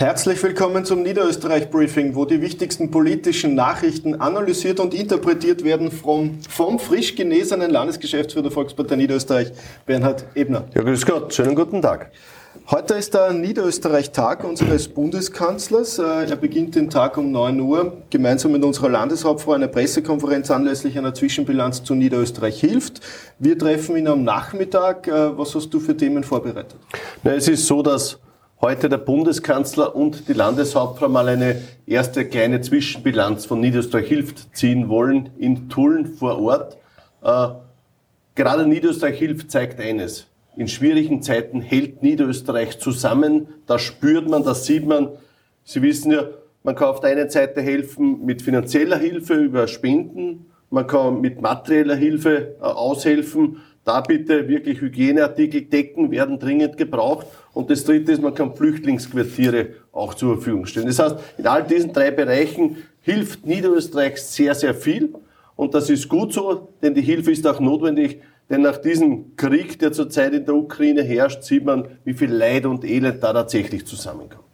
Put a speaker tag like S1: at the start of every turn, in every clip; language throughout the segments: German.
S1: Herzlich willkommen zum Niederösterreich-Briefing, wo die wichtigsten politischen Nachrichten analysiert und interpretiert werden vom, vom frisch genesenen Landesgeschäftsführer der Volkspartei Niederösterreich, Bernhard Ebner.
S2: Ja, grüß Gott, schönen guten Tag.
S1: Heute ist der Niederösterreich-Tag unseres Bundeskanzlers. Äh, er beginnt den Tag um 9 Uhr gemeinsam mit unserer Landeshauptfrau eine Pressekonferenz anlässlich einer Zwischenbilanz zu Niederösterreich hilft. Wir treffen ihn am Nachmittag. Äh, was hast du für Themen vorbereitet?
S2: Na, es ist so, dass heute der Bundeskanzler und die Landeshauptfrau mal eine erste kleine Zwischenbilanz von Niederösterreich hilft ziehen wollen in Tulln vor Ort. Äh, gerade Niederösterreich hilft zeigt eines. In schwierigen Zeiten hält Niederösterreich zusammen. Das spürt man, das sieht man. Sie wissen ja, man kann auf der einen Seite helfen mit finanzieller Hilfe über Spenden. Man kann mit materieller Hilfe äh, aushelfen da bitte wirklich Hygieneartikel, Decken werden dringend gebraucht. Und das Dritte ist, man kann Flüchtlingsquartiere auch zur Verfügung stellen. Das heißt, in all diesen drei Bereichen hilft Niederösterreich sehr, sehr viel. Und das ist gut so, denn die Hilfe ist auch notwendig. Denn nach diesem Krieg, der zurzeit in der Ukraine herrscht, sieht man, wie viel Leid und Elend da tatsächlich zusammenkommt.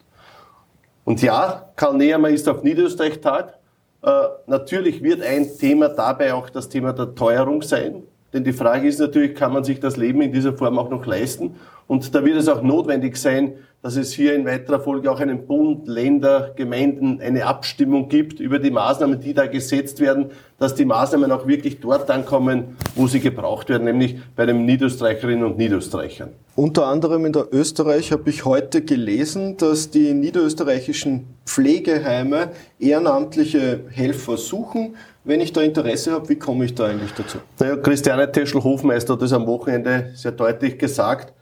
S2: Und ja, Karl Nehammer ist auf Niederösterreich-Tag. Äh, natürlich wird ein Thema dabei auch das Thema der Teuerung sein. Denn die Frage ist natürlich, kann man sich das Leben in dieser Form auch noch leisten? Und da wird es auch notwendig sein, dass es hier in weiterer Folge auch einen Bund, Länder, Gemeinden eine Abstimmung gibt über die Maßnahmen, die da gesetzt werden, dass die Maßnahmen auch wirklich dort ankommen, wo sie gebraucht werden, nämlich bei den Niederösterreicherinnen und Niederösterreichern.
S1: Unter anderem in der Österreich habe ich heute gelesen, dass die niederösterreichischen Pflegeheime ehrenamtliche Helfer suchen wenn ich da Interesse habe, wie komme ich da eigentlich dazu?
S2: Naja, Christiane Teschel-Hofmeister hat das am Wochenende sehr deutlich gesagt.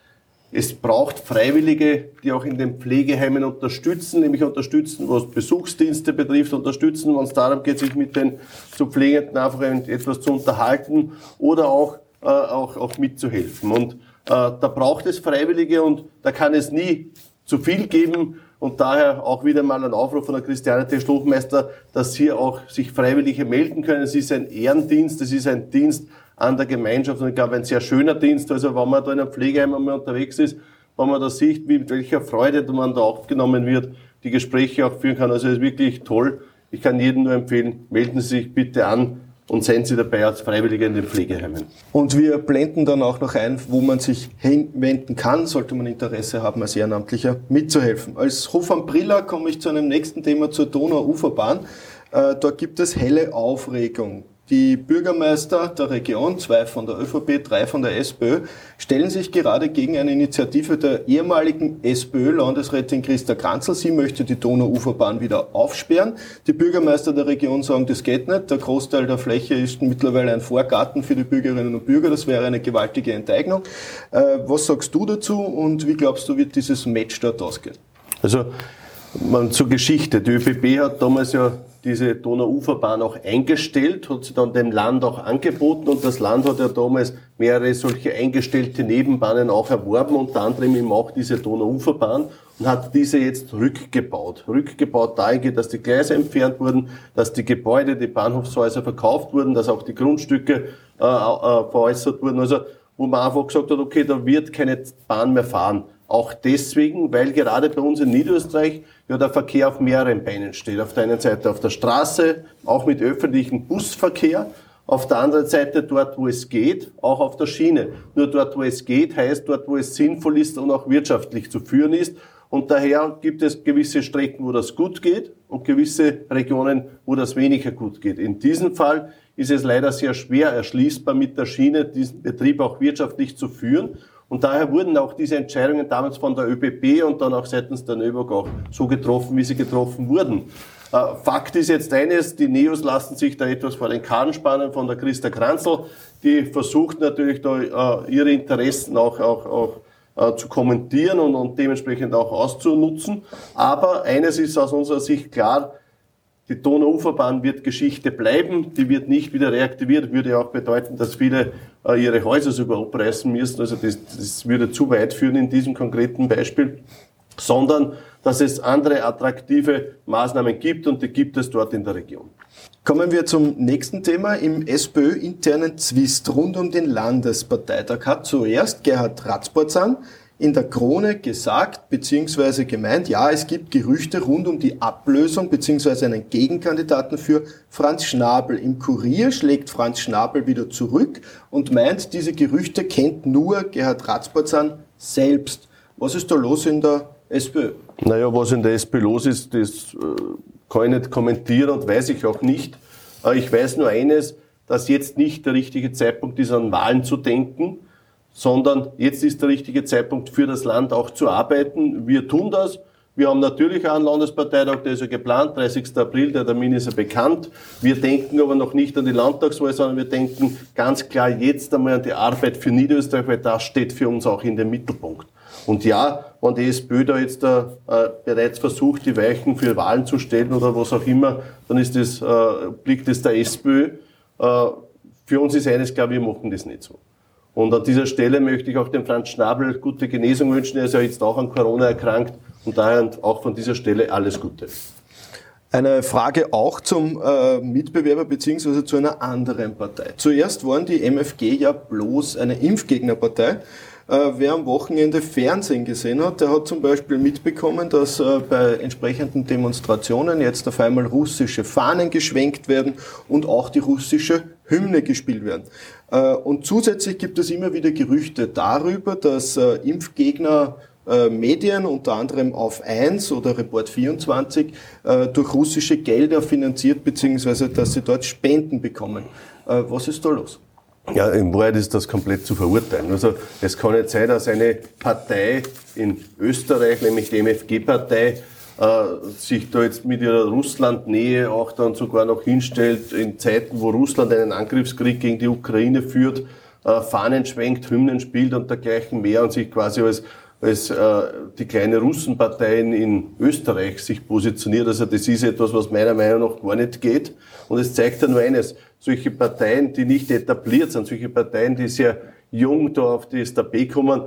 S2: Es braucht Freiwillige, die auch in den Pflegeheimen unterstützen, nämlich unterstützen, was Besuchsdienste betrifft, unterstützen, wenn es darum geht, sich mit den zu Pflegenden einfach etwas zu unterhalten oder auch, äh, auch, auch mitzuhelfen. Und äh, da braucht es Freiwillige und da kann es nie zu viel geben. Und daher auch wieder mal ein Aufruf von der Christiane T. Dass hier auch sich Freiwillige melden können. Es ist ein Ehrendienst, es ist ein Dienst an der Gemeinschaft und ich glaube ein sehr schöner Dienst. Also wenn man da in einem Pflegeheim einmal unterwegs ist, wenn man da sieht, mit welcher Freude man da aufgenommen wird, die Gespräche auch führen kann. Also es ist wirklich toll. Ich kann jedem nur empfehlen, melden Sie sich bitte an und seien Sie dabei als Freiwillige in den Pflegeheimen.
S1: Und wir blenden dann auch noch ein, wo man sich hinwenden kann, sollte man Interesse haben, als Ehrenamtlicher mitzuhelfen. Als Hof am Brilla komme ich zu einem nächsten Thema zur Donauuferbahn. Äh, dort gibt es helle Aufregung. Die Bürgermeister der Region, zwei von der ÖVP, drei von der SPÖ, stellen sich gerade gegen eine Initiative der ehemaligen SPÖ-Landesrätin Christa Kranzl. Sie möchte die Donauuferbahn wieder aufsperren. Die Bürgermeister der Region sagen, das geht nicht. Der Großteil der Fläche ist mittlerweile ein Vorgarten für die Bürgerinnen und Bürger. Das wäre eine gewaltige Enteignung. Äh, was sagst du dazu und wie glaubst du, wird dieses Match dort ausgehen?
S2: Also, man, zur Geschichte. Die ÖVP hat damals ja diese Donauuferbahn auch eingestellt, hat sie dann dem Land auch angeboten und das Land hat ja damals mehrere solche eingestellte Nebenbahnen auch erworben, unter anderem eben auch diese Donauuferbahn und hat diese jetzt rückgebaut. Rückgebaut dahingehend, dass die Gleise entfernt wurden, dass die Gebäude, die Bahnhofshäuser verkauft wurden, dass auch die Grundstücke äh, äh, veräußert wurden. Also wo man einfach gesagt hat, okay, da wird keine Bahn mehr fahren. Auch deswegen, weil gerade bei uns in Niederösterreich ja der Verkehr auf mehreren Beinen steht. Auf der einen Seite auf der Straße, auch mit öffentlichem Busverkehr. Auf der anderen Seite dort, wo es geht, auch auf der Schiene. Nur dort, wo es geht, heißt dort, wo es sinnvoll ist und auch wirtschaftlich zu führen ist. Und daher gibt es gewisse Strecken, wo das gut geht und gewisse Regionen, wo das weniger gut geht. In diesem Fall ist es leider sehr schwer erschließbar mit der Schiene, diesen Betrieb auch wirtschaftlich zu führen. Und daher wurden auch diese Entscheidungen damals von der ÖBB und dann auch seitens der ÖBOG auch so getroffen, wie sie getroffen wurden. Äh, Fakt ist jetzt eines, die Neos lassen sich da etwas vor den Kahn spannen von der Christa Kranzl. Die versucht natürlich da äh, ihre Interessen auch, auch, auch äh, zu kommentieren und, und dementsprechend auch auszunutzen. Aber eines ist aus unserer Sicht klar, die Donauuferbahn wird Geschichte bleiben, die wird nicht wieder reaktiviert, würde auch bedeuten, dass viele äh, ihre Häuser sogar abreißen müssen. Also das, das würde zu weit führen in diesem konkreten Beispiel, sondern dass es andere attraktive Maßnahmen gibt und die gibt es dort in der Region.
S1: Kommen wir zum nächsten Thema. Im SPÖ-internen Zwist rund um den Landesparteitag hat zuerst Gerhard Ratzborzan in der Krone gesagt bzw. gemeint, ja, es gibt Gerüchte rund um die Ablösung bzw. einen Gegenkandidaten für Franz Schnabel. Im Kurier schlägt Franz Schnabel wieder zurück und meint, diese Gerüchte kennt nur Gerhard Ratzbatzan selbst. Was ist da los in der SPÖ?
S2: Naja, was in der SPÖ los ist, das äh, kann ich nicht kommentieren und weiß ich auch nicht. Ich weiß nur eines, dass jetzt nicht der richtige Zeitpunkt ist, an Wahlen zu denken, sondern jetzt ist der richtige Zeitpunkt für das Land auch zu arbeiten. Wir tun das. Wir haben natürlich einen Landesparteitag, der ist ja geplant, 30. April, der Termin ist ja bekannt. Wir denken aber noch nicht an die Landtagswahl, sondern wir denken ganz klar jetzt einmal an die Arbeit für Niederösterreich, weil das steht für uns auch in dem Mittelpunkt. Und ja, wenn die SPÖ da jetzt äh, bereits versucht, die Weichen für Wahlen zu stellen oder was auch immer, dann ist das, äh, blickt das der SPÖ. Äh, für uns ist eines klar, wir machen das nicht so. Und an dieser Stelle möchte ich auch dem Franz Schnabel gute Genesung wünschen. Er ist ja jetzt auch an Corona erkrankt und daher auch von dieser Stelle alles Gute.
S1: Eine Frage auch zum äh, Mitbewerber beziehungsweise zu einer anderen Partei. Zuerst waren die MFG ja bloß eine Impfgegnerpartei. Äh, wer am Wochenende Fernsehen gesehen hat, der hat zum Beispiel mitbekommen, dass äh, bei entsprechenden Demonstrationen jetzt auf einmal russische Fahnen geschwenkt werden und auch die russische Hymne gespielt werden. Äh, und zusätzlich gibt es immer wieder Gerüchte darüber, dass Impfgegner Medien, unter anderem auf 1 oder Report 24, durch russische Gelder finanziert, beziehungsweise dass sie dort Spenden bekommen. Was ist da los?
S2: Ja, in Wahrheit ist das komplett zu verurteilen. Also es kann nicht sein, dass eine Partei in Österreich, nämlich die MFG-Partei, äh, sich da jetzt mit ihrer Russland-Nähe auch dann sogar noch hinstellt, in Zeiten, wo Russland einen Angriffskrieg gegen die Ukraine führt, äh, Fahnen schwenkt, Hymnen spielt und dergleichen mehr und sich quasi als als äh, die kleine Russenpartei in Österreich sich positioniert. Also das ist etwas, was meiner Meinung nach gar nicht geht. Und es zeigt ja nur eines, solche Parteien, die nicht etabliert sind, solche Parteien, die sehr jung da auf die STB kommen,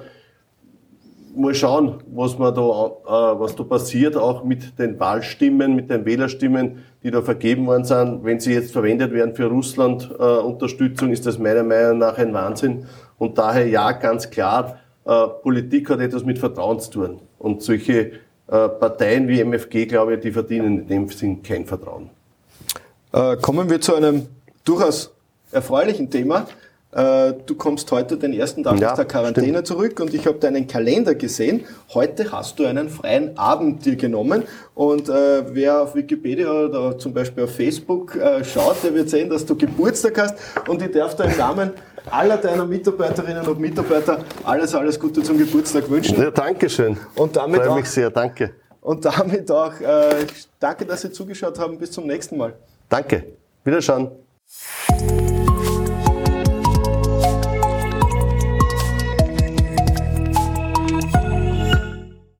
S2: mal schauen, was man da, äh, was da passiert, auch mit den Wahlstimmen, mit den Wählerstimmen, die da vergeben worden sind. Wenn sie jetzt verwendet werden für Russland-Unterstützung, äh, ist das meiner Meinung nach ein Wahnsinn. Und daher ja, ganz klar, äh, Politik hat etwas mit Vertrauen zu tun. Und solche äh, Parteien wie MFG, glaube ich, die verdienen in dem Sinn kein Vertrauen.
S1: Äh, kommen wir zu einem durchaus erfreulichen Thema. Äh, du kommst heute den ersten Tag ja, aus der Quarantäne stimmt. zurück und ich habe deinen Kalender gesehen. Heute hast du einen freien Abend dir genommen und äh, wer auf Wikipedia oder zum Beispiel auf Facebook äh, schaut, der wird sehen, dass du Geburtstag hast und ich darf da im Namen aller deiner Mitarbeiterinnen und Mitarbeiter alles, alles Gute zum Geburtstag wünschen.
S2: Ja, danke schön.
S1: Und damit
S2: Freue mich sehr, danke.
S1: Und damit auch äh, danke, dass Sie zugeschaut haben. Bis zum nächsten Mal.
S2: Danke. Wiederschauen.